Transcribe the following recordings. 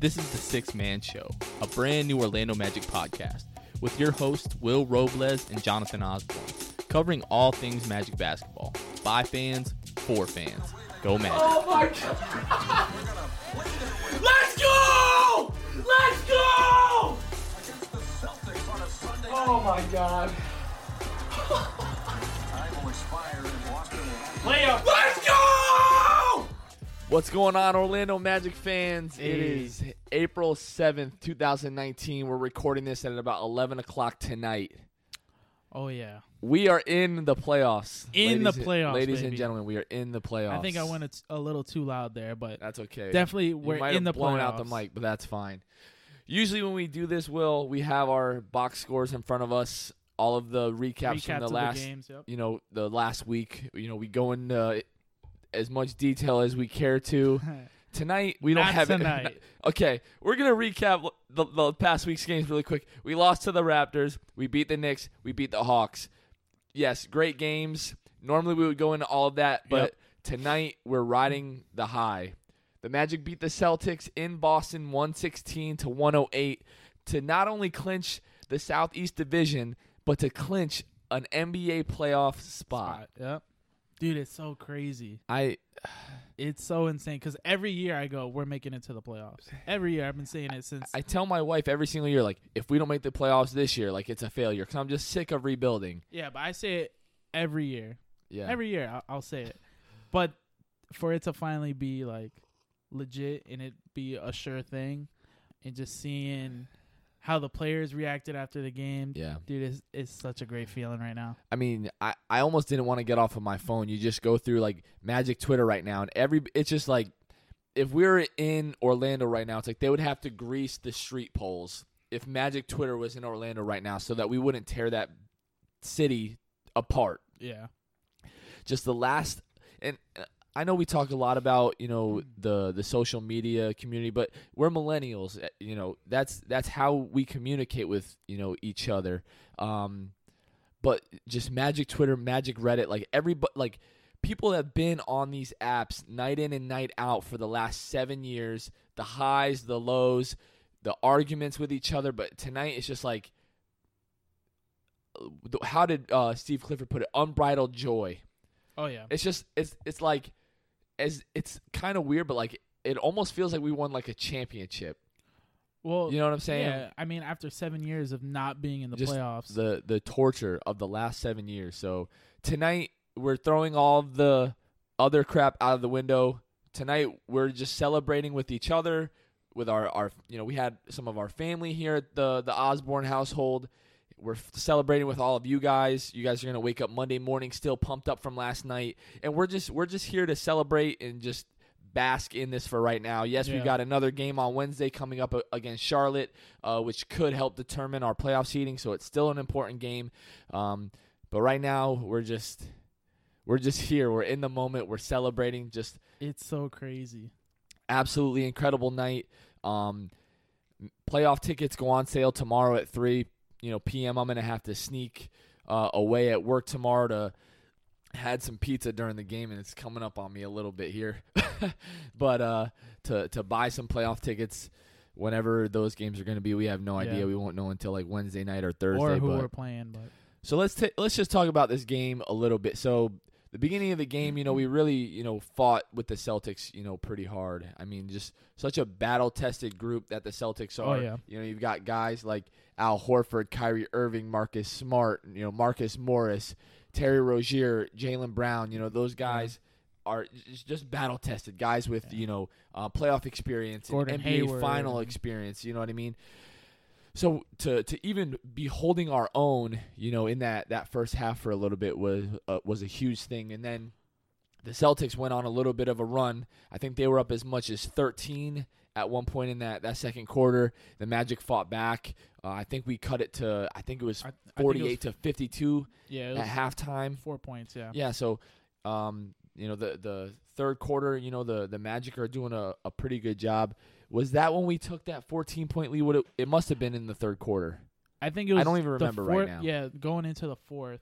This is the Sixth Man Show, a brand new Orlando Magic podcast with your hosts Will Robles and Jonathan Osborne, covering all things Magic basketball by fans for fans. Go Magic! Oh my god! Let's go! Let's go! Oh my god. Layup. Let's go! What's going on, Orlando Magic fans? It Hey. is April 7th, 2019. We're recording this at about 11 o'clock tonight. Oh yeah. We are in the playoffs. In the Ladies- playoffs, Ladies and gentlemen, we are in the playoffs. I think I went a, t- a little too loud there, but That's okay. definitely we're in the blown playoffs. out the mic, but that's fine. Usually, when we do this, Will, we have our box scores in front of us, all of the recaps, Recaps from the last, the games. Yep. you know, the last week. You know, we go into as much detail as we care to. Tonight, we don't have it. tonight. okay, we're gonna recap the, the past week's games really quick. We lost to the Raptors. We beat the Knicks. We beat the Hawks. Yes, great games. Normally, we would go into all of that, but Yep. tonight we're riding the high. The Magic beat the Celtics in Boston 116 to 108 to not only clinch the Southeast Division, but to clinch an NBA playoff spot. Yep. Dude, it's so crazy. I It's so insane because every year I go, we're making it to the playoffs. Every year I've been saying it since. I tell my wife every single year, like, if we don't make the playoffs this year, like, it's a failure because I'm just sick of rebuilding. yeah, but I say it every year. Yeah. Every year I'll, I'll say it, but for it to finally be like legit and it be a sure thing, and just seeing how the players reacted after the game, yeah. dude, it's, it's such a great feeling right now. I mean, I, I almost didn't want to get off of my phone. You just go through like Magic Twitter right now, and every it's just like if we were in Orlando right now, it's like they would have to grease the street poles if Magic Twitter was in Orlando right now, so that we wouldn't tear that city apart. Yeah. Just the last, and uh, I know we talk a lot about you know the the social media community, but we're millennials. uh, You know that's that's how we communicate with you know each other. Um, but just Magic Twitter, Magic Reddit, like everybody, like people have been on these apps night in and night out for the last seven years. The highs, the lows, the arguments with each other. But tonight it's just like, uh, how did uh, Steve Clifford put it? Unbridled joy. Oh yeah. It's just it's it's like as it's kind of weird, but like it almost feels like we won like a championship. Well, You know what I'm saying? Yeah, I mean, after seven years of not being in the Just playoffs, the the torture of the last seven years. So tonight we're throwing all the other crap out of the window. Tonight we're just celebrating with each other, with our our you know we had some of our family here at the the Osborne household. We're celebrating with all of you guys. You guys are gonna wake up Monday morning still pumped up from last night, and we're just we're just here to celebrate and just bask in this for right now. Yes, we've got another game on Wednesday coming up uh, against Charlotte, uh, which could help determine our playoff seeding. So it's still an important game. Um, but right now we're just we're just here. We're in the moment. We're celebrating. Just it's so crazy. absolutely incredible night. Um, playoff tickets go on sale tomorrow at three. You know, p.m. I'm gonna have to sneak uh, away at work tomorrow to had some pizza during the game, and it's coming up on me a little bit here. but uh, to to buy some playoff tickets whenever those games are going to be, we have no Yeah. idea. We won't know until like Wednesday night or Thursday. or who but we're playing, but so let's ta- let's just talk about this game a little bit. So the beginning of the game, you know, we really you know fought with the Celtics, you know, pretty hard. I mean, just such a battle tested group that the Celtics Oh, are. yeah. You know, you've got guys like Al Horford, Kyrie Irving, Marcus Smart, you know, Marcus Morris, Terry Rozier, Jaylen Brown. You know, those guys. Are just- battle tested guys with you know uh, playoff experience Gordon and NBA Hayward. final experience. You know what I mean? So to to even be holding our own, you know, in that that first half for a little bit was uh, was a huge thing, and then the Celtics went on a little bit of a run. I think they were up as much as 13 at one point in that that second quarter. The Magic fought back. Uh, I think we cut it to I think it was I, I it 48 to 52 yeah, it at halftime. four points. Yeah. Yeah, so um, you know the the third quarter, you know the the Magic are doing a, a pretty good job. Was that when we took that 14 point lead? Would it, it must have been in the third quarter. I think it was. don't even remember right now. Yeah, going into the fourth.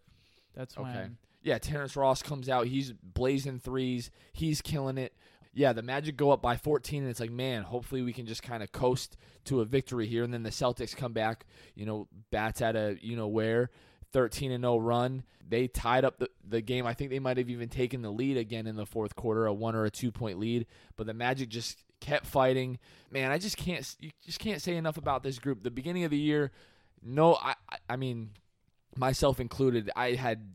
That's Okay. when. Yeah, Terrence Ross comes out. He's blazing threes. He's killing it. Yeah, the Magic go up by 14, and it's like, man, hopefully we can just kind of coast to a victory here. And then the Celtics come back, you know, bats at a, you know, where 13 and 0 run. They tied up the, the game. I think they might have even taken the lead again in the fourth quarter, a one or a two point lead. But the Magic just kept fighting. Man, I just can't, you just can't say enough about this group. The beginning of the year, no, I, I- I mean, myself included, I had.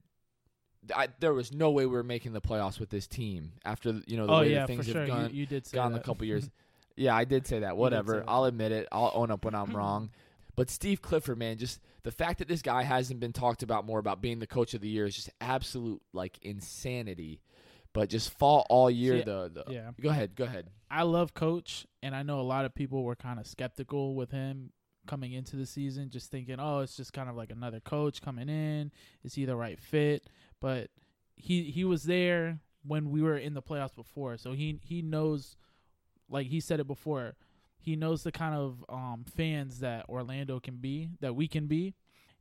I, there was no way we were making the playoffs with this team after you know the oh way yeah, that things have sure. gone you, you did say gone that. a couple years. Yeah, I did say that. Whatever. say that. I'll admit it. I'll own up when I'm wrong. But Steve Clifford, man, just the fact that this guy hasn't been talked about more about being the coach of the year is just absolute like insanity. But just fall all year. See, the, the yeah. Go ahead. Go ahead. I love Coach, and I know a lot of people were kind of skeptical with him coming into the season, just thinking, oh, it's just kind of like another coach coming in. Is he the right fit? But he he was there when we were in the playoffs before, so he he knows, like he said it before, he knows the kind of um, fans that Orlando can be, that we can be,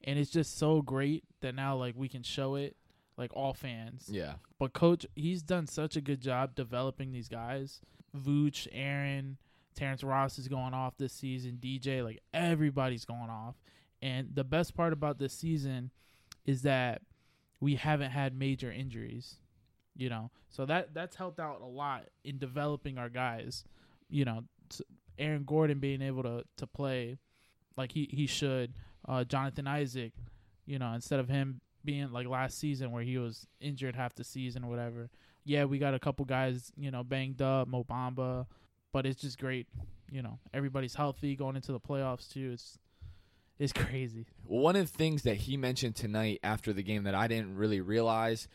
and it's just so great that now like we can show it, like all fans. Yeah. But coach, he's done such a good job developing these guys. Vooch, Aaron, Terrence Ross is going off this season. DJ, like everybody's going off. And the best part about this season is that we haven't had major injuries. You know, so that that's helped out a lot in developing our guys. You know, Aaron Gordon being able to to play like he he should. Uh, Jonathan Isaac, you know, instead of him being like last season where he was injured half the season or whatever. Yeah, we got a couple guys, you know, banged up, Mo Bamba, but it's just great. You know, everybody's healthy going into the playoffs too. It's it's crazy. Well, one of the things that he mentioned tonight after the game that I didn't really realize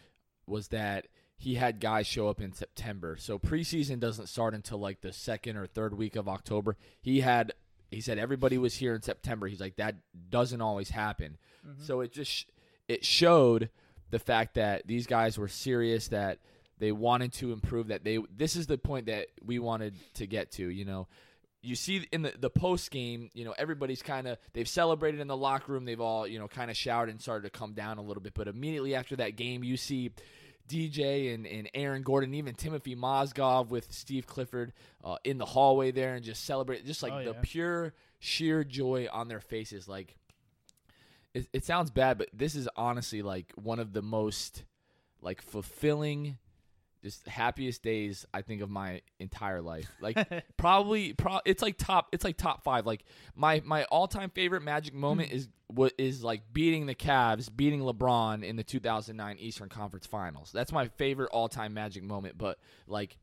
was that he had guys show up in September. So preseason doesn't start until like the second or third week of October. He had he said everybody was here in September. He's like that doesn't always happen. Mm-hmm. So it just it showed the fact that these guys were serious that they wanted to improve that they this is the point that we wanted to get to, you know you see in the, the post game, you know, everybody's kind of they've celebrated in the locker room. They've all you know kind of shouted and started to come down a little bit. But immediately after that game, you see DJ and, and Aaron Gordon, even Timothy Mozgov with Steve Clifford uh, in the hallway there and just celebrate, just like Oh, the pure sheer joy on their faces. Like it, it sounds bad, but this is honestly like one of the most like fulfilling just happiest days I think of my entire life. Like probably pro- it's like top it's like top 5. Like my my all-time favorite magic moment is what is like beating the Cavs, beating LeBron in the 2009 Eastern Conference Finals. That's my favorite all-time magic moment, but like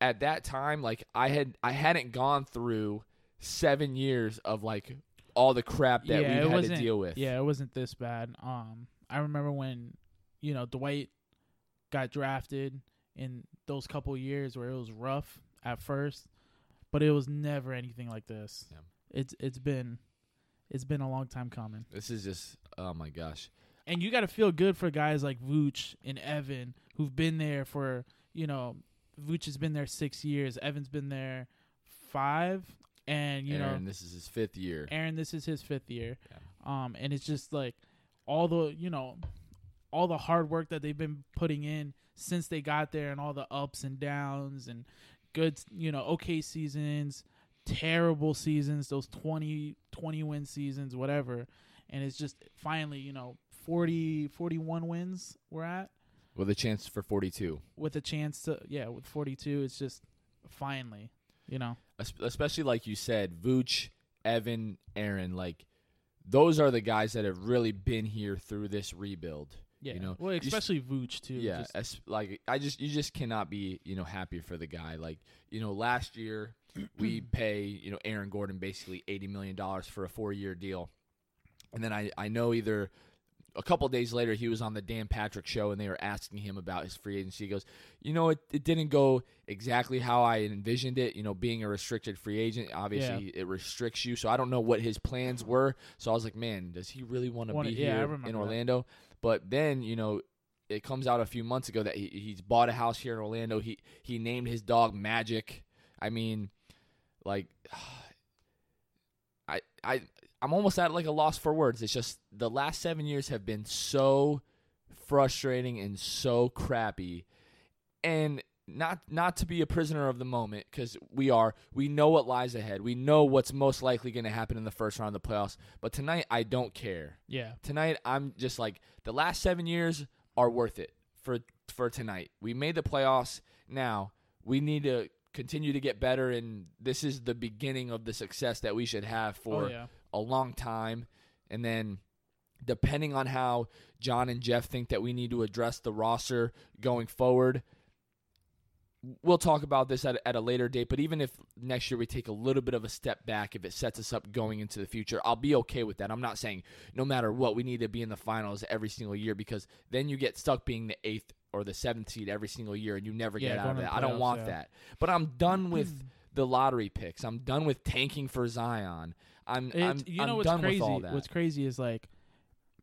at that time like I had I hadn't gone through 7 years of like all the crap that yeah, we've it had to deal with. Yeah, it wasn't this bad. Um, I remember when, you know, Dwight got drafted in those couple years where it was rough at first, but it was never anything like this. Yeah. It's it's been it's been a long time coming. This is just oh my gosh. And you got to feel good for guys like Vooch and Evan who've been there for, you know, Vooch has been there 6 years, Evan's been there 5 and you Aaron, know this is his 5th year. Aaron, this is his fifth year. Yeah. Um, and it's just like all the you know, all the hard work that they've been putting in since they got there, and all the ups and downs, and good you know okay seasons, terrible seasons, those 20, 20 win seasons, whatever. And it's just finally you know 40, 41 wins we're at with a chance for 42. with a chance to yeah with forty two. It's just finally you know Especially like you said, Vooch, Evan, Aaron, like those are the guys that have really been here through this rebuild. Yeah. You know, well especially Vooch too yeah, just- es- like I just you just cannot be you know happy for the guy. Like you know, last year we pay you know Aaron Gordon basically eighty million dollars for a four year deal, and then I I know either a couple days later he was on the Dan Patrick show and they were asking him about his free agency. He goes, you know, it, it didn't go exactly how I envisioned it. You know, being a restricted free agent, obviously it restricts you. So I don't know what his plans were. So I was like, man, does he really want to be yeah, here in that. Orlando? But then you know. It comes out a few months ago that he, he's bought a house here in Orlando. He he named his dog Magic. I mean, like, I I I'm almost at like a loss for words. It's just the last seven years have been so frustrating and so crappy, and not not to be a prisoner of the moment because we are. We know what lies ahead. We know what's most likely going to happen in the first round of the playoffs. But tonight, I don't care. Yeah. Tonight, I'm just like the last seven years are worth it for for tonight. We made the playoffs. Now we need to continue to get better, and this is the beginning of the success that we should have for oh yeah. A long time. And then, depending on how John and Jeff think that we need to address the roster going forward, we'll talk about this at, at a later date. But even if next year we take a little bit of a step back, if it sets us up going into the future, I'll be okay with that. I'm not saying no matter what, we need to be in the finals every single year because then you get stuck being the eighth or the seventh seed every single year and you never Yeah, get out of that. I don't want yeah. that. But I'm done with the lottery picks. I'm done with tanking for Zion. I'm, It- I'm, you know I'm what's done crazy? with all that. What's crazy is like,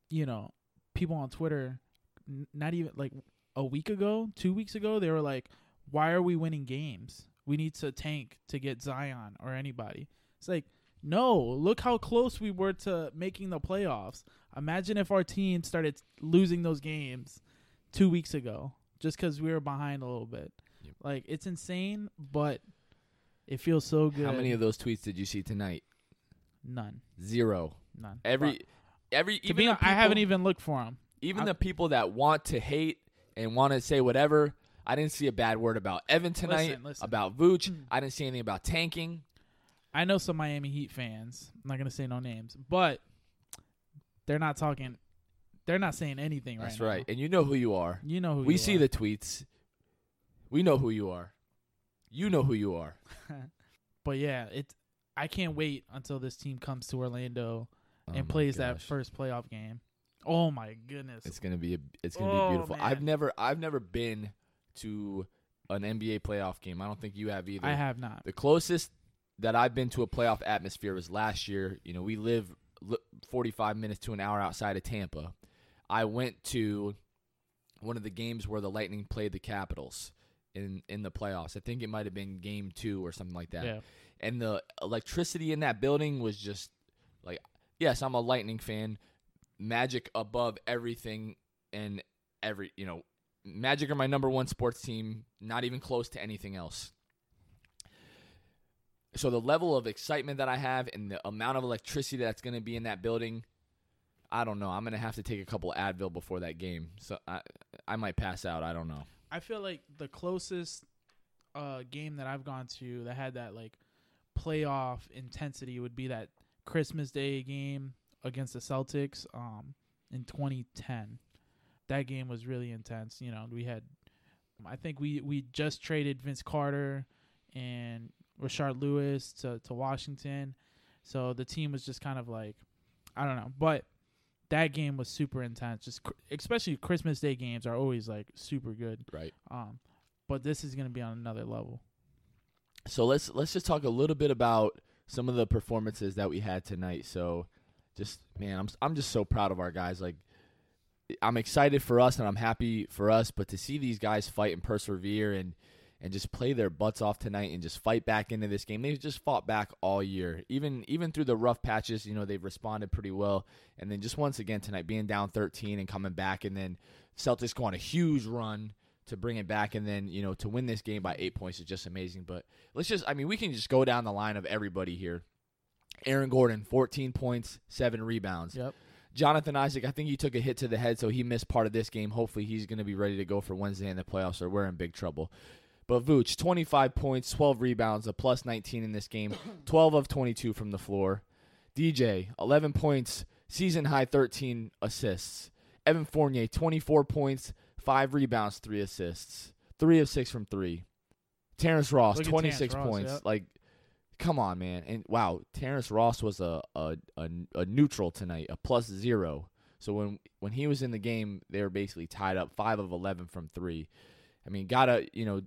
you know, people on Twitter, n- not even like a week ago, two weeks ago, they were like, "Why are we winning games? We need to tank to get Zion or anybody." It's like, no, look how close we were to making the playoffs. Imagine if our team started losing those games two weeks ago just because we were behind a little bit. Yep. Like it's insane, but it feels so good. How many of those tweets did you see tonight? None, Zero. none. Every every To even honest, I haven't even looked for him. even I- the people that want to hate and want to say whatever. I didn't see a bad word about Evan tonight. Listen, listen. About Vooch, hmm. I didn't see anything about tanking. I know some Miami Heat fans. I'm not gonna say no names, but they're not talking. They're not saying anything right That's now. right, and you know who you are. You know who we see are. the tweets. We know who you are. You know who you are. But yeah, it. I can't wait until this team comes to Orlando Oh and plays that first playoff game. Oh my goodness! It's gonna be a, it's gonna Oh, be beautiful. I've never I've never been to an NBA playoff game. I don't think you have either. I have not. The closest that I've been to a playoff atmosphere was last year. You know, we live 45 minutes to an hour outside of Tampa. I went to one of the games where the Lightning played the Capitals in in the playoffs. I think it might have been game 2 or something like that. Yeah. And the electricity in that building was just like yes, I'm a Lightning fan. Magic above everything and every, you know, Magic are my number one sports team, not even close to anything else. So the level of excitement that I have and the amount of electricity that's going to be in that building, I don't know. I'm going to have to take a couple Advil before that game. So I I might pass out. I don't know. I feel like the closest uh, game that I've gone to that had that like playoff intensity would be that Christmas Day game against the Celtics um, in 2010. That game was really intense. You know, we had, I think we we just traded Vince Carter and Rashard Lewis to to Washington, so the team was just kind of like, I don't know, but that game was super intense. Just cr- especially Christmas Day games are always like super good. Right. Um, but this is gonna be on another level. So let's let's just talk a little bit about some of the performances that we had tonight. So, just man, I'm I'm just so proud of our guys. Like, I'm excited for us and I'm happy for us, but to see these guys fight and persevere and and just play their butts off tonight and just fight back into this game. They've just fought back all year. Even even through the rough patches, you know, they've responded pretty well. And then just once again tonight being down 13 and coming back and then Celtics go on a huge run to bring it back and then, you know, to win this game by 8 points is just amazing. But let's just I mean, we can just go down the line of everybody here. Aaron Gordon, 14 points, 7 rebounds. Yep. Jonathan Isaac, I think he took a hit to the head, so he missed part of this game. Hopefully, he's going to be ready to go for Wednesday in the playoffs, or we're in big trouble. But Vooch, 25 points, 12 rebounds, a plus 19 in this game, 12 of 22 from the floor. DJ, 11 points, season high 13 assists. Evan Fournier, 24 points, 5 rebounds, 3 assists. 3 of 6 from 3. Terrence Ross, Look 26 Terrence Ross, points. yep. Like, come on, man. And wow, Terrence Ross was a, a, a, a neutral tonight, a plus zero. So when when he was in the game, they were basically tied up, 5 of 11 from 3. I mean, got a, you know,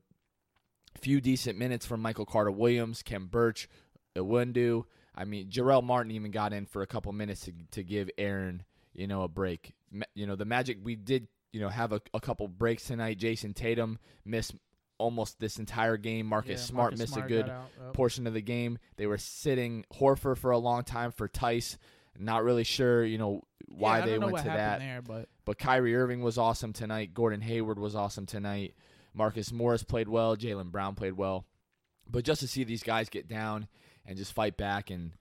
few decent minutes from Michael Carter Williams, Khem Birch, Iwundu. I mean, Jarell Martin even got in for a couple minutes to to give Aaron, you know, a break. You know, the Magic we did, you know, have a, a couple breaks tonight. Jayson Tatum missed almost this entire game. Marcus Yeah, Smart Marcus missed Smart a good yep. portion of the game. They were sitting Horford for a long time for Theis. Not really sure, you know, why Yeah, they went to that. there, but But Kyrie Irving was awesome tonight. Gordon Hayward was awesome tonight. Marcus Morris played well, Jaylen Brown played well, but just to see these guys get down and just fight back and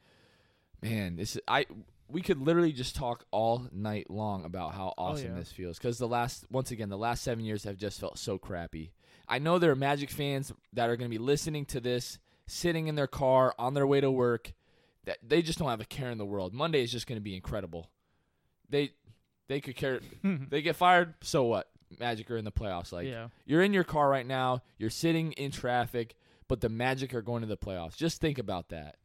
man, this is, I we could literally just talk all night long about how oh, awesome yeah. this feels because the last once again the last seven years have just felt so crappy. I know there are Magic fans that are going to be listening to this, sitting in their car on their way to work. That they just don't have a care in the world. Monday is just going to be incredible. They they could care. they get fired, so what? Magic are in the playoffs. Like yeah. you're in your car right now, you're sitting in traffic, but the Magic are going to the playoffs. Just think about that.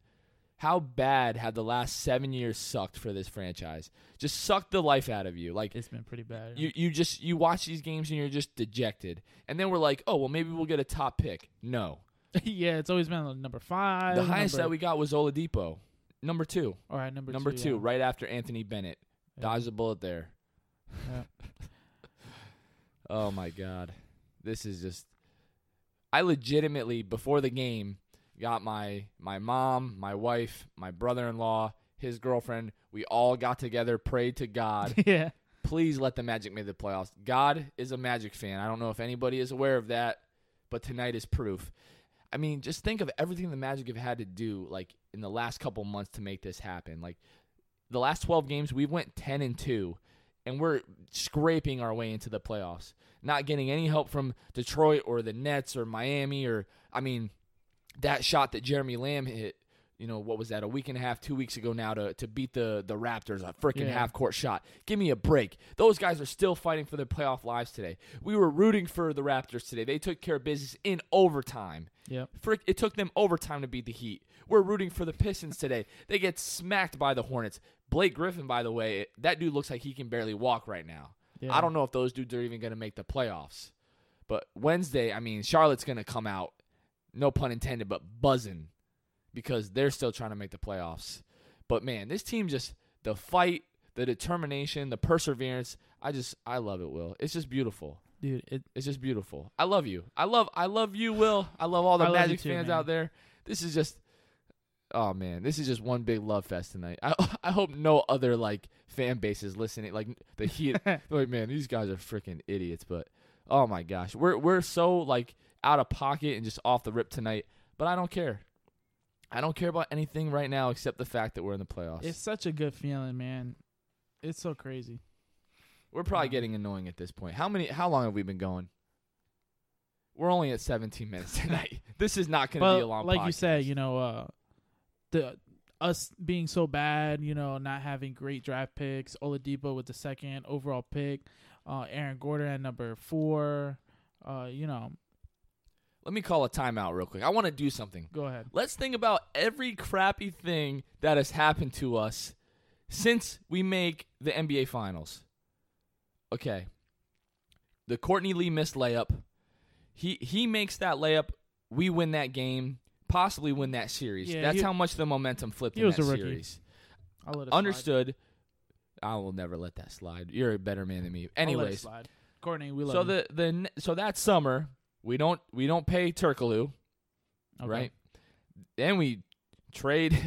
How bad have the last seven years sucked for this franchise? Just sucked the life out of you. Like It's been pretty bad. you, you just you watch these games and you're just dejected. And then we're like, oh well, maybe we'll get a top pick. No, yeah, it's always been number five. the highest number, that we got was Oladipo, number two, All right, number number two. two, yeah. right after Anthony Bennett. Yeah. Dodged a bullet there. Yeah. Oh my god. This is just I legitimately before the game got my my mom, my wife, my brother-in-law, his girlfriend, we all got together, prayed to God, yeah. please let the Magic make the playoffs. God is a Magic fan. I don't know if anybody is aware of that, but tonight is proof. I mean, just think of everything the Magic have had to do like in the last couple months to make this happen. Like the last 12 games, we went 10 and 2 and we're scraping our way into the playoffs. Not getting any help from Detroit or the Nets or Miami or I mean, that shot that Jeremy Lamb hit, you know, what was that, a week and a half, two weeks ago now to, to beat the, the Raptors, a freaking Yeah. half court shot. Give me a break. Those guys are still fighting for their playoff lives today. We were rooting for the Raptors today. They took care of business in overtime. Yeah. Frick, it took them overtime to beat the Heat. We're rooting for the Pistons today. They get smacked by the Hornets. Blake Griffin, by the way, that dude looks like he can barely walk right now. Yeah. I don't know if those dudes are even going to make the playoffs. But Wednesday, I mean, Charlotte's going to come out, no pun intended, but buzzing because they're still trying to make the playoffs. But man, this team just the fight, the determination, the perseverance. I just I love it, Will. It's just beautiful. dude. It It's just beautiful. I love you. I love I love you, Will. I love all the I Magic too, fans man. out there. This is just Oh man, this is just one big love fest tonight. I I hope no other like fan base is listening like the Heat like man, these guys are freaking idiots, but oh my gosh. We're we're so like out of pocket and just off the rip tonight, but I don't care. I don't care about anything right now except the fact that we're in the playoffs. it's such a good feeling, man. It's so crazy. We're probably getting annoying at this point. How many? How long have we been going? We're only at 17 minutes tonight. this is not going to be a long. like you said, you know, uh, the us being so bad, you know, not having great draft picks. Oladipo with the second overall pick. Uh, Aaron Gordon at number four. Uh, you know, Let me call a timeout real quick. I want to do something. go ahead. Let's think about every crappy thing that has happened to us since we make the NBA Finals. Okay. The Courtney Lee missed layup. He he makes that layup. We win that game. Possibly win that series. Yeah, That's he- how much the momentum flipped he in was that a rookie. series. I'll let it slide. Understood. I will never let that slide. You're a better man than me. I'll let it Anyways. Courtney, we love so you. the the so that summer we don't we don't pay Turkoglu, Okay. right? Then we trade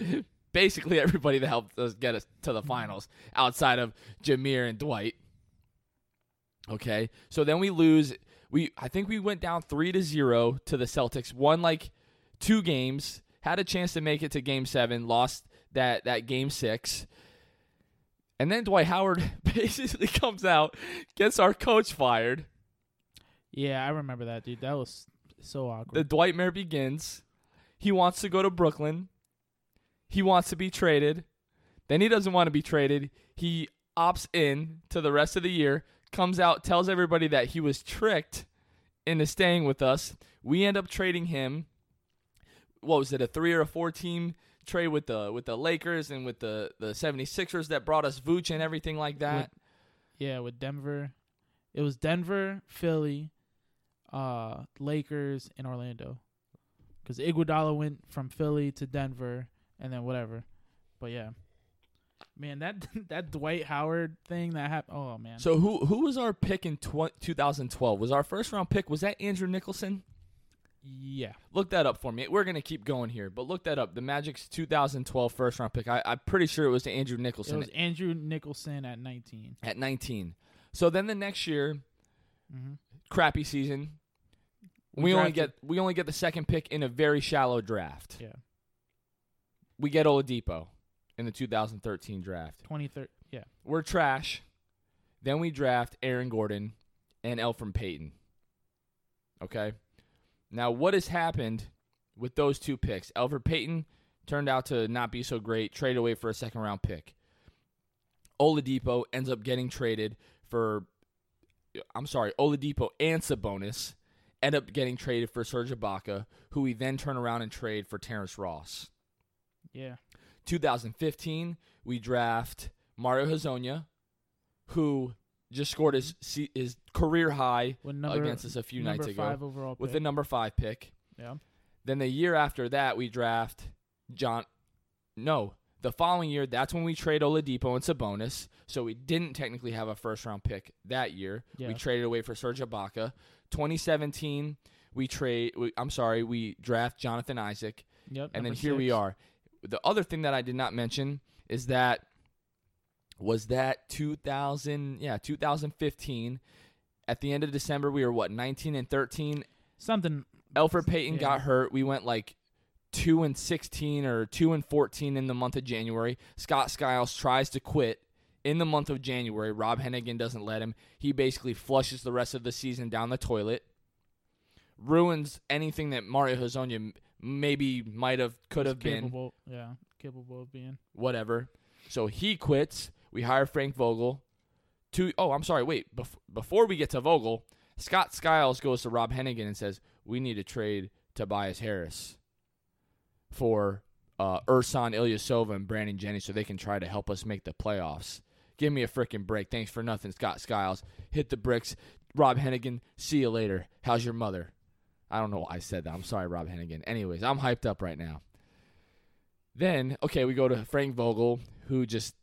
basically everybody that helped us get us to the mm-hmm. finals outside of Jameer and Dwight. Okay, so then we lose. We I think we went down three to zero to the Celtics. Won like two games. Had a chance to make it to Game Seven. Lost that that Game Six. And then Dwight Howard basically comes out, gets our coach fired. Yeah, I remember that, dude. That was so awkward. The Dwightmare begins. He wants to go to Brooklyn. He wants to be traded. Then he doesn't want to be traded. He opts in to the rest of the year, comes out, tells everybody that he was tricked into staying with us. We end up trading him. What was it, a three or a four team trade with the with the Lakers and with the, the 76ers that brought us Vooch and everything like that? yeah, with Denver. It was Denver, Philly, uh, Lakers, and Orlando. Because Iguodala went from Philly to Denver, and then whatever. But yeah, man, that that Dwight Howard thing that happened. Oh man. So who who was our pick in tw- 2012? Was our first round pick was that Andrew Nicholson? yeah, Look that up for me. We're gonna keep going here, but look that up. The Magic's 2012 first round pick. I, I'm pretty sure it was Andrew Nicholson. it was Andrew Nicholson at 19. at 19. So then the next year, hmm crappy season. We, only get we only get the second pick in a very shallow draft. Yeah. We get Oladipo in the 2013 draft. 23rd. Yeah. We're trash. Then we draft Aaron Gordon and Elfrid Payton. Okay? Now, what has happened with those two picks? Elfrid Payton turned out to not be so great, traded away for a second round pick. Oladipo ends up getting traded for, I'm sorry, Oladipo and Sabonis end up getting traded for Serge Ibaka, who we then turn around and trade for Terrence Ross. Yeah. 2015, we draft Mario Hezonja, who just scored his his career high number, against us a few nights ago with pick. the number five pick. yeah. Then the year after that, we draft John. No, the following year, that's when we trade Oladipo and Sabonis. So we didn't technically have a first round pick that year. Yeah. We traded away for Serge Ibaka. 2017, we trade. We, I'm sorry, we draft Jonathan Isaac Yep. and then here we are. The other thing that I did not mention is that was that 2000 yeah 2015 at the end of December we were what 19 and 13 Something. Elfrid Payton Yeah. got hurt we went like 2 and 16 or 2 and 14 in the month of January Scott Skiles tries to quit in the month of January Rob Hennigan doesn't let him he basically flushes the rest of the season down the toilet ruins anything that Mario Hezonja maybe might have could have been Yeah. Capable of being. whatever. So he quits. We hire Frank Vogel. To oh, I'm sorry. Wait, bef- before we get to Vogel, Scott Skiles goes to Rob Hennigan and says we need to trade Tobias Harris for uh, Ersan Ilyasova and Brandon Jennings so they can try to help us make the playoffs. Give me a freaking break. Thanks for nothing, Scott Skiles. Hit the bricks. Rob Hennigan, see you later. How's your mother? I don't know why I said that. I'm sorry, Rob Hennigan. Anyways, I'm hyped up right now. Then, okay, we go to Frank Vogel, who just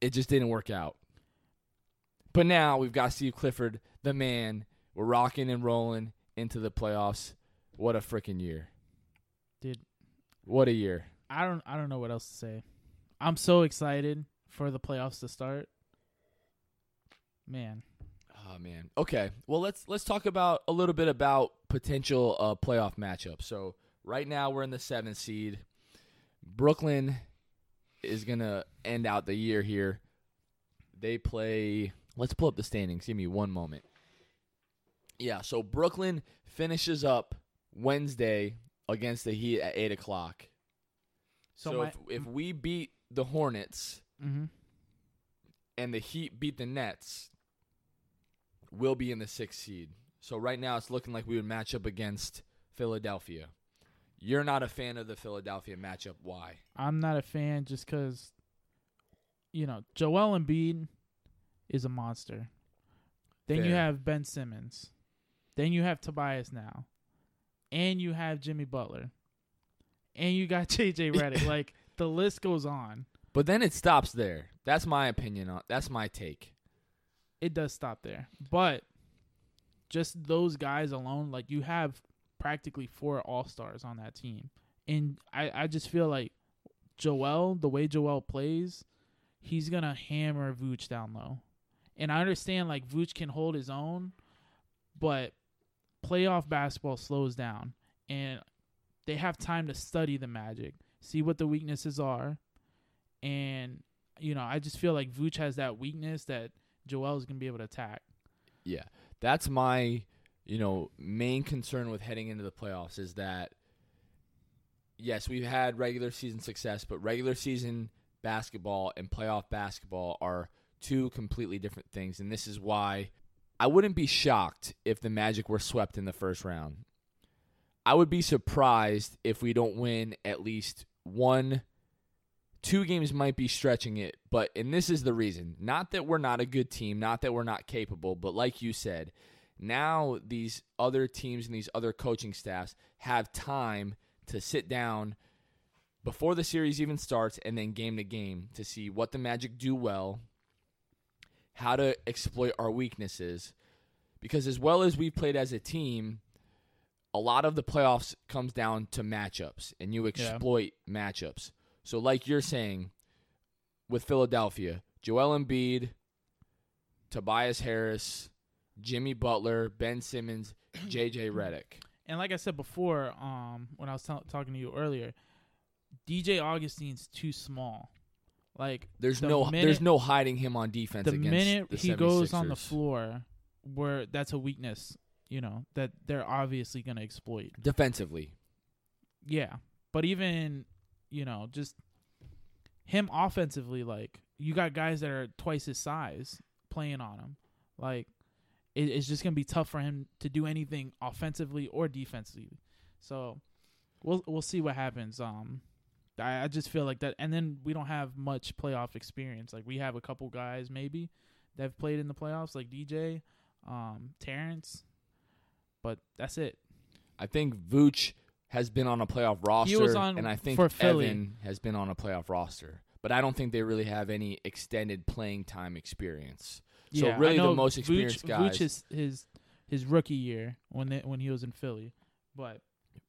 it just didn't work out. But now we've got Steve Clifford, the man. We're rocking and rolling into the playoffs. What a freaking year. Dude. What a year. I don't. I don't know what else to say. I'm so excited for the playoffs to start. Man. Oh man. Okay. Well, let's let's talk about a little bit about potential uh, playoff matchups. So right now we're in the seventh seed. Brooklyn is gonna end out the year here. They play. Let's pull up the standings. Give me one moment. Yeah. So Brooklyn finishes up Wednesday against the Heat at eight o'clock. So, So, my. if, if we beat the Hornets hmm and the Heat beat the Nets, we'll be in the sixth seed. So right now it's looking like we would match up against Philadelphia. You're not a fan of the Philadelphia matchup. Why? I'm not a fan just because, you know, Joel Embiid is a monster. Then you have Ben Simmons. Then you have Tobias now. And you have Jimmy Butler. And you got JJ Redick. like, the list goes on. But then it stops there. That's my opinion on. That's my take. It does stop there. But just those guys alone, like, you have practically four All Stars on that team. And I, I just feel like Joel, the way Joel plays, he's gonna hammer Vooch down low. And I understand like Vooch can hold his own, but playoff basketball slows down and they have time to study the magic, see what the weaknesses are. And you know, I just feel like Vooch has that weakness that Joel is gonna be able to attack. Yeah, that's my you know main concern with heading into the playoffs is that yes, we've had regular season success, but regular season basketball and playoff basketball are two completely different things, and this is why I wouldn't be shocked if the Magic were swept in the first round. I would be surprised if we don't win at least one two games might be stretching it, but and this is the reason. Not that we're not a good team, not that we're not capable, but like you said, now these other teams and these other coaching staffs have time to sit down before the series even starts and then game to game to see what the Magic do well, how to exploit our weaknesses. Because as well as we've played as a team, a lot of the playoffs comes down to matchups and you exploit matchups. So like you're saying with Philadelphia, Joel Embiid, Tobias Harris, Jimmy Butler, Ben Simmons, JJ Redick. And like I said before, um, when I was t- talking to you earlier, DJ Augustin's too small. Like There's The no minute- there's no hiding him on defense the against minute the he goes on the floor, where that's a weakness, you know, that they're obviously going to exploit. defensively. Yeah, but even you know, just him offensively, like you got guys that are twice his size playing on him. Like it, it's just gonna be tough for him to do anything offensively or defensively. So we'll we'll see what happens. Um, I, I just feel like that, and then we don't have much playoff experience. Like we have a couple guys maybe that have played in the playoffs, like DJ, um, Terrence, but that's it. I think Vooch has been on a playoff roster, was on and I think Evan has been on a playoff roster. But I don't think they really have any extended playing time experience. So Yeah, I really, the most Vooch- experienced guys. Vooch is his his rookie year when they, when he was in Philly, but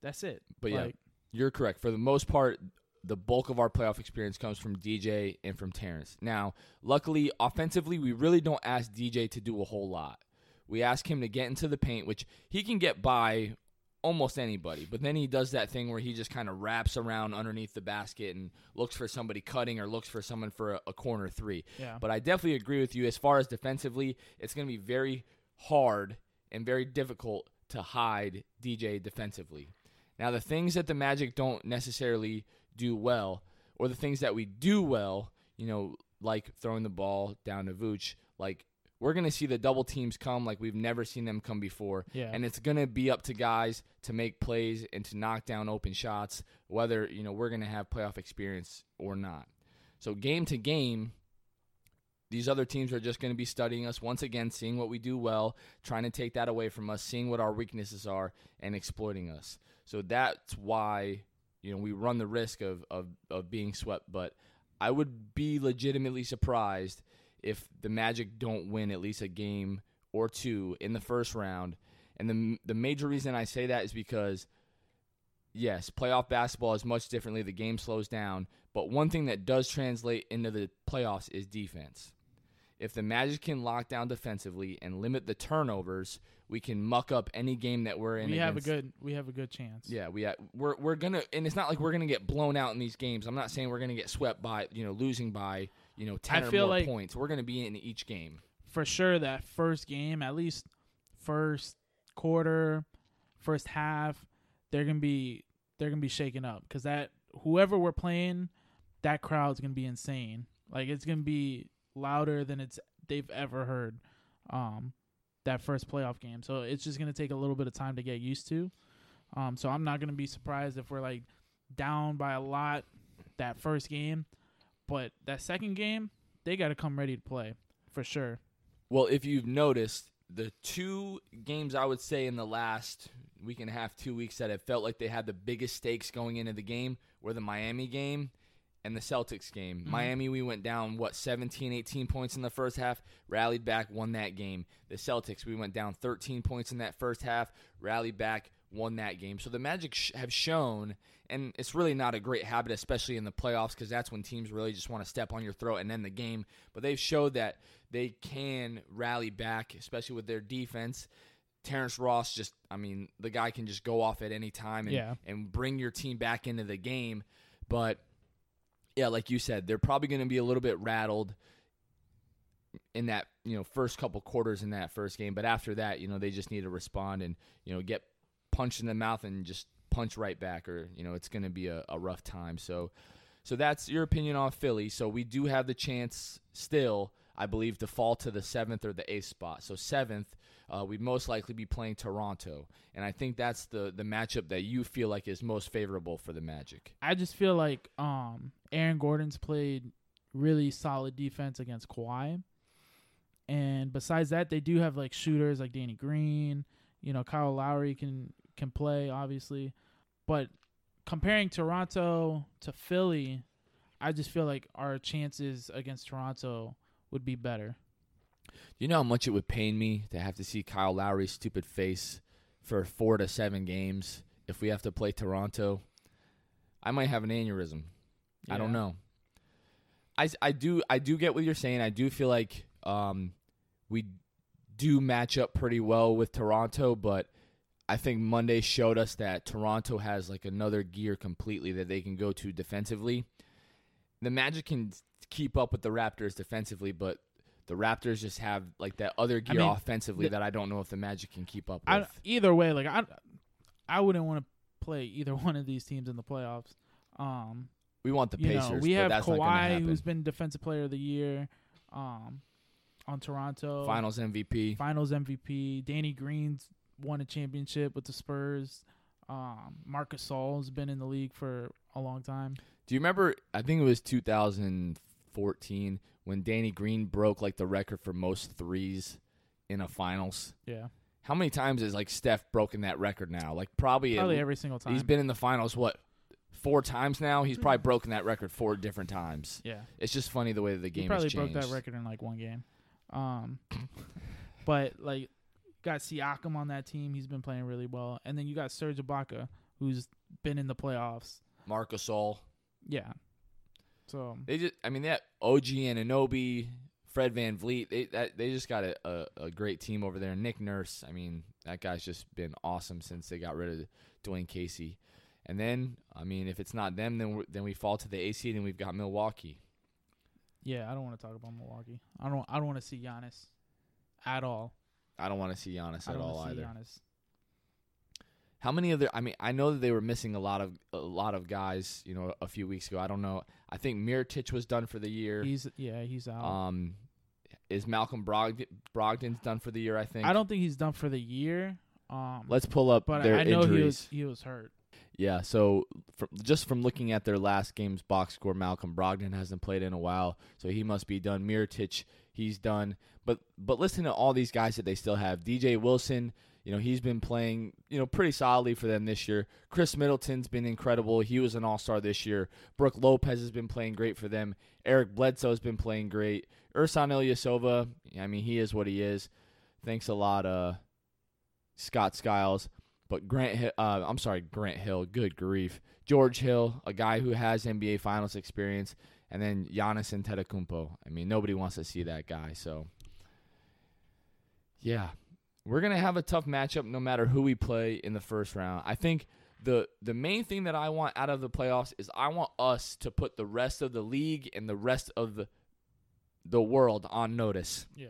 that's it. But yeah, Like, You're correct. For the most part, the bulk of our playoff experience comes from DJ and from Terrence. Now, luckily, offensively, we really don't ask DJ to do a whole lot. We ask him to get into the paint, which he can get by almost anybody. But then he does that thing where he just kind of wraps around underneath the basket and looks for somebody cutting or looks for someone for a, a corner three. yeah, But I definitely agree with you. As far as defensively, it's going to be very hard and very difficult to hide DJ defensively. Now, the things that the Magic don't necessarily do well, or the things that we do well, you know, like throwing the ball down to Vooch, like we're going to see the double teams come like we've never seen them come before. yeah, And it's going to be up to guys to make plays and to knock down open shots, whether, you know, we're going to have playoff experience or not. So game to game, these other teams are just going to be studying us once again, seeing what we do well, trying to take that away from us, seeing what our weaknesses are, and exploiting us. So that's why, you know, we run the risk of, of, of being swept. But I would be legitimately surprised if the Magic don't win at least a game or two in the first round. And the the major reason I say that is because yes, playoff basketball is much differently. The game slows down, but one thing that does translate into the playoffs is defense. If the Magic can lock down defensively and limit the turnovers, we can muck up any game that we're in. we have a good we have a good chance. yeah, we we're we're gonna, and it's not like we're gonna get blown out in these games. I'm not saying we're gonna get swept by, you know, losing by, you know, ten I or more like- points. We're gonna be in each game. for sure. That first game, at least first quarter, first half, they're gonna be they're gonna be shaken up because that whoever we're playing, that crowd's gonna be insane. Like it's gonna be louder than it's they've ever heard. Um, that first playoff game, so it's just gonna take a little bit of time to get used to. Um, so I'm not gonna be surprised if we're like down by a lot that first game, but that second game they got to come ready to play for sure. Well, if you've noticed, the two games I would say in the last week and a half, two weeks that have felt like they had the biggest stakes going into the game were the Miami game and the Celtics game. Mm-hmm. Miami, we went down, what, 17, 18 points in the first half, rallied back, won that game. The Celtics, we went down 13 points in that first half, rallied back, won that game. So the Magic sh- have shown, and it's really not a great habit, especially in the playoffs, because that's when teams really just want to step on your throat and end the game. But they've showed that they can rally back, especially with their defense. Terrence Ross just, I mean, the guy can just go off at any time and, Yeah. and bring your team back into the game. But yeah, like you said, they're probably going to be a little bit rattled in that you know first couple quarters in that first game. But after that, you know, they just need to respond and you know get punched in the mouth and just punch right back, or you know, it's going to be a, a rough time. So, so that's your opinion on Philly. So we do have the chance still, I believe, to fall to the seventh or the eighth spot. So seventh. Uh, we'd most likely be playing Toronto, and I think that's the the matchup that you feel like is most favorable for the Magic. I just feel like um Aaron Gordon's played really solid defense against Kawhi. And besides that, they do have like shooters like Danny Green, you know, Kyle Lowry can can play obviously. But comparing Toronto to Philly, I just feel like our chances against Toronto would be better. You know how much it would pain me to have to see Kyle Lowry's stupid face for four to seven games if we have to play Toronto. I might have an aneurysm. I don't know. I, I do I do get what you're saying. I do feel like um, we do match up pretty well with Toronto, but I think Monday showed us that Toronto has like another gear completely that they can go to defensively. The Magic can keep up with the Raptors defensively, but the Raptors just have like that other gear mean, offensively the- that I don't know if the Magic can keep up I, with. either way, like I, I wouldn't want to play either one of these teams in the playoffs. Um, we want the Pacers, know, we have Kawhi, who's been Defensive Player of the Year, um, on Toronto Finals MVP. Finals MVP. Danny Green's won a championship with the Spurs. Um, Marc Gasol's been in the league for a long time. Do you remember? I think it was 2014 when Danny Green broke like the record for most threes in a finals. Yeah, How many times has like Steph broken that record now? Like probably, probably at- every single time. he's been in the finals what four times now. He's probably broken that record four different times. yeah. It's just funny the way that the game he probably broke that record in like one game. Um, but like got Siakam on that team. He's been playing really well, and then you got Serge Ibaka, who's been in the playoffs. Marc Gasol. Yeah. So They just, I mean, that OG and Anunoby, Fred VanVleet. They that, they just got a, a, a great team over there. Nick Nurse. I mean, that guy's just been awesome since they got rid of Dwane Casey. And then, I mean, if it's not them, then we then we fall to the A seed and we've got Milwaukee. yeah, I don't want to talk about Milwaukee. I don't. I don't want to see Giannis at all. I don't want to see Giannis I at all see either. Giannis. How many other? I mean, I know that they were missing a lot of a lot of guys. You know, a few weeks ago. I don't know. I think Mirotic was done for the year. He's yeah, he's out. Um, is Malcolm Brogdon Brogdon's done for the year? I think. I don't think he's done for the year. Um, Let's pull up but their I know injuries. he was he was hurt. Yeah, so from, just from looking at their last game's box score, Malcolm Brogdon hasn't played in a while, so he must be done. Mirotic, he's done. But but listen to all these guys that they still have. DJ Wilson, you know, he's been playing, you know, pretty solidly for them this year. Khris Middleton's been incredible. He was an all-star this year. Brook Lopez has been playing great for them. Eric Bledsoe's been playing great. Ersan Ilyasova, I mean, he is what he is. Thanks a lot, uh, Scott Skiles. But Grant, uh, I'm sorry, Grant Hill. Good grief, George Hill, a guy who has NBA Finals experience, and then Giannis Antetokounmpo. I mean, nobody wants to see that guy. So, yeah, we're gonna have a tough matchup no matter who we play in the first round. I think the the main thing that I want out of the playoffs is I want us to put the rest of the league and the rest of the the world on notice Yeah.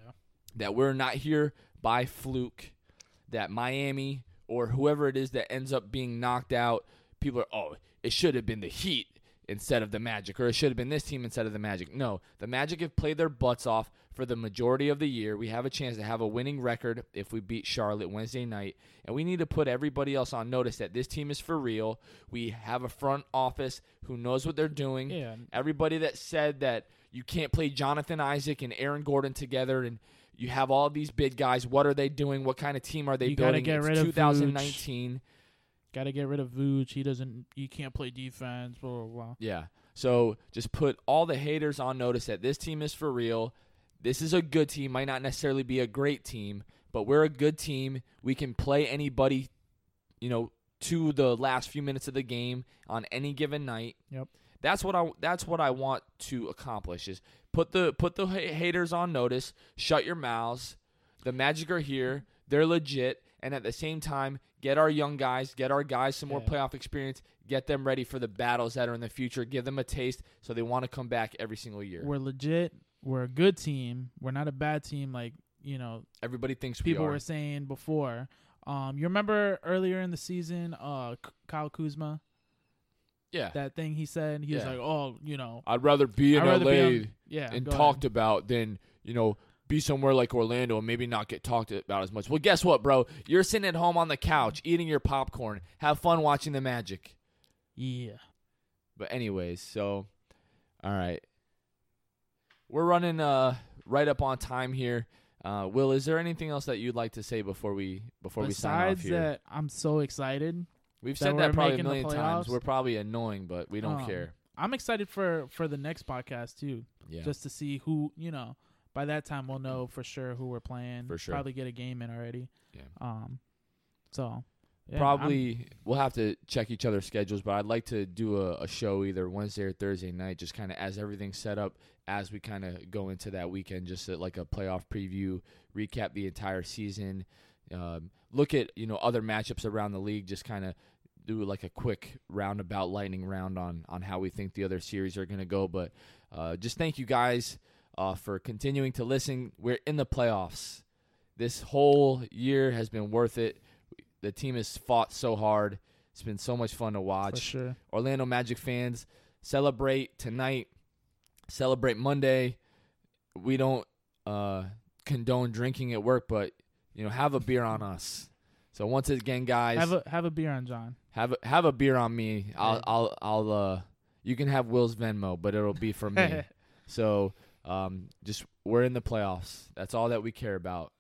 that we're not here by fluke, that Miami or whoever it is that ends up being knocked out, people are, oh, it should have been the Heat instead of the Magic, or it should have been this team instead of the Magic. No, the Magic have played their butts off for the majority of the year. We have a chance to have a winning record if we beat Charlotte Wednesday night, and we need to put everybody else on notice that this team is for real. We have a front office who knows what they're doing. Yeah. Everybody that said that you can't play Jonathan Isaac and Aaron Gordon together and you have all these big guys. What are they doing? What kind of team are they You gotta building? get it's rid of 2019. Got to get rid of Vooch. He doesn't. He can't play defense. Blah blah blah. Yeah. So just put all the haters on notice that this team is for real. This is a good team. Might not necessarily be a great team, but we're a good team. We can play anybody, you know, to the last few minutes of the game on any given night. Yep. That's what I that's what I want to accomplish is put the put the haters on notice, shut your mouths. The Magic are here. They're legit and at the same time get our young guys, get our guys some more Yeah. playoff experience, get them ready for the battles that are in the future, give them a taste so they want to come back every single year. We're legit. We're a good team. We're not a bad team. Like you know, Everybody thinks people we are. were saying before. Um, you remember earlier in the season, uh, Kyle Kuzma, yeah. that thing he said. He was like, "Oh, you know, I'd rather be in I'd LA be on- yeah, and talked ahead. about than, you know, be somewhere like Orlando and maybe not get talked about as much. Well, guess what, bro? You're sitting at home on the couch eating your popcorn. Have fun watching the Magic. Yeah, But anyways, so all right. We're running uh right up on time here. Uh, Will, is there anything else that you'd like to say before we before we sign off Besides here? that, I'm so excited. We've that said that probably a million times. We're probably annoying, but we don't Um, care. I'm excited for for the next podcast too, Yeah. just to see who you know. By that time, we'll know for sure who we're playing. For sure. probably get a game in already. Yeah. Um, so Yeah, Probably we'll have to check each other's schedules, but I'd like to do a, a show either Wednesday or Thursday night, just kind of as everything's set up as we kind of go into that weekend, just like a playoff preview, recap the entire season, um, look at you know other matchups around the league, just kind of do like a quick roundabout lightning round on on how we think the other series are going to go. But uh, just thank you guys uh, for continuing to listen. We're in the playoffs. This whole year has been worth it. The team has fought so hard. It's been so much fun to watch. for sure. Orlando Magic fans, celebrate tonight. Celebrate Monday. We don't uh, condone drinking at work, but you know, have a beer on us. So once again, guys, Have a have a beer on John. have a, have a beer on me. I'll. I'll I'll uh you can have Will's Venmo, but it'll be for me. so um just we're in the playoffs. That's all that we care about.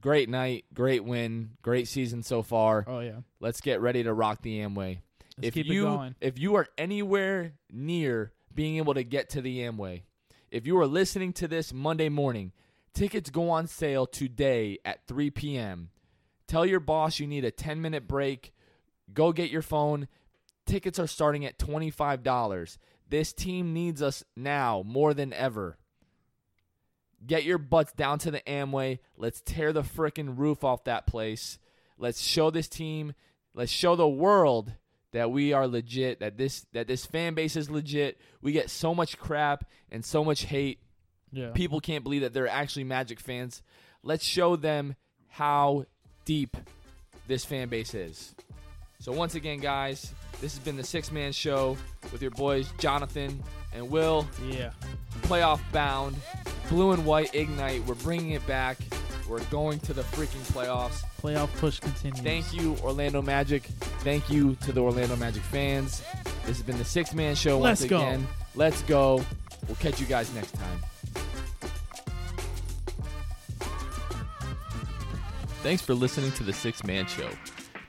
Great night, great win, great season so far. oh yeah. Let's get ready to rock the Amway. Let's if keep you it going. if you are anywhere near being able to get to the Amway, if you are listening to this Monday morning, tickets go on sale today at 3 p.m. Tell your boss you need a 10 minute break. Go get your phone. Tickets are starting at $25. This team needs us now more than ever. Get your butts down to the Amway. Let's tear the frickin' roof off that place. Let's show this team, let's show the world that we are legit, that this that this fan base is legit. We get so much crap and so much hate. Yeah. People can't believe that they're actually Magic fans. Let's show them how deep this fan base is. So once again, guys, this has been the Sixth Man Show with your boys Jonathan and Will. yeah. Playoff bound, blue and white ignite. We're bringing it back. We're going to the freaking playoffs. Playoff push continues. Thank you, Orlando Magic. Thank you to the Orlando Magic fans. This has been the Sixth Man Show once Let's go. again. Let's go. We'll catch you guys next time. Thanks for listening to the Sixth Man Show.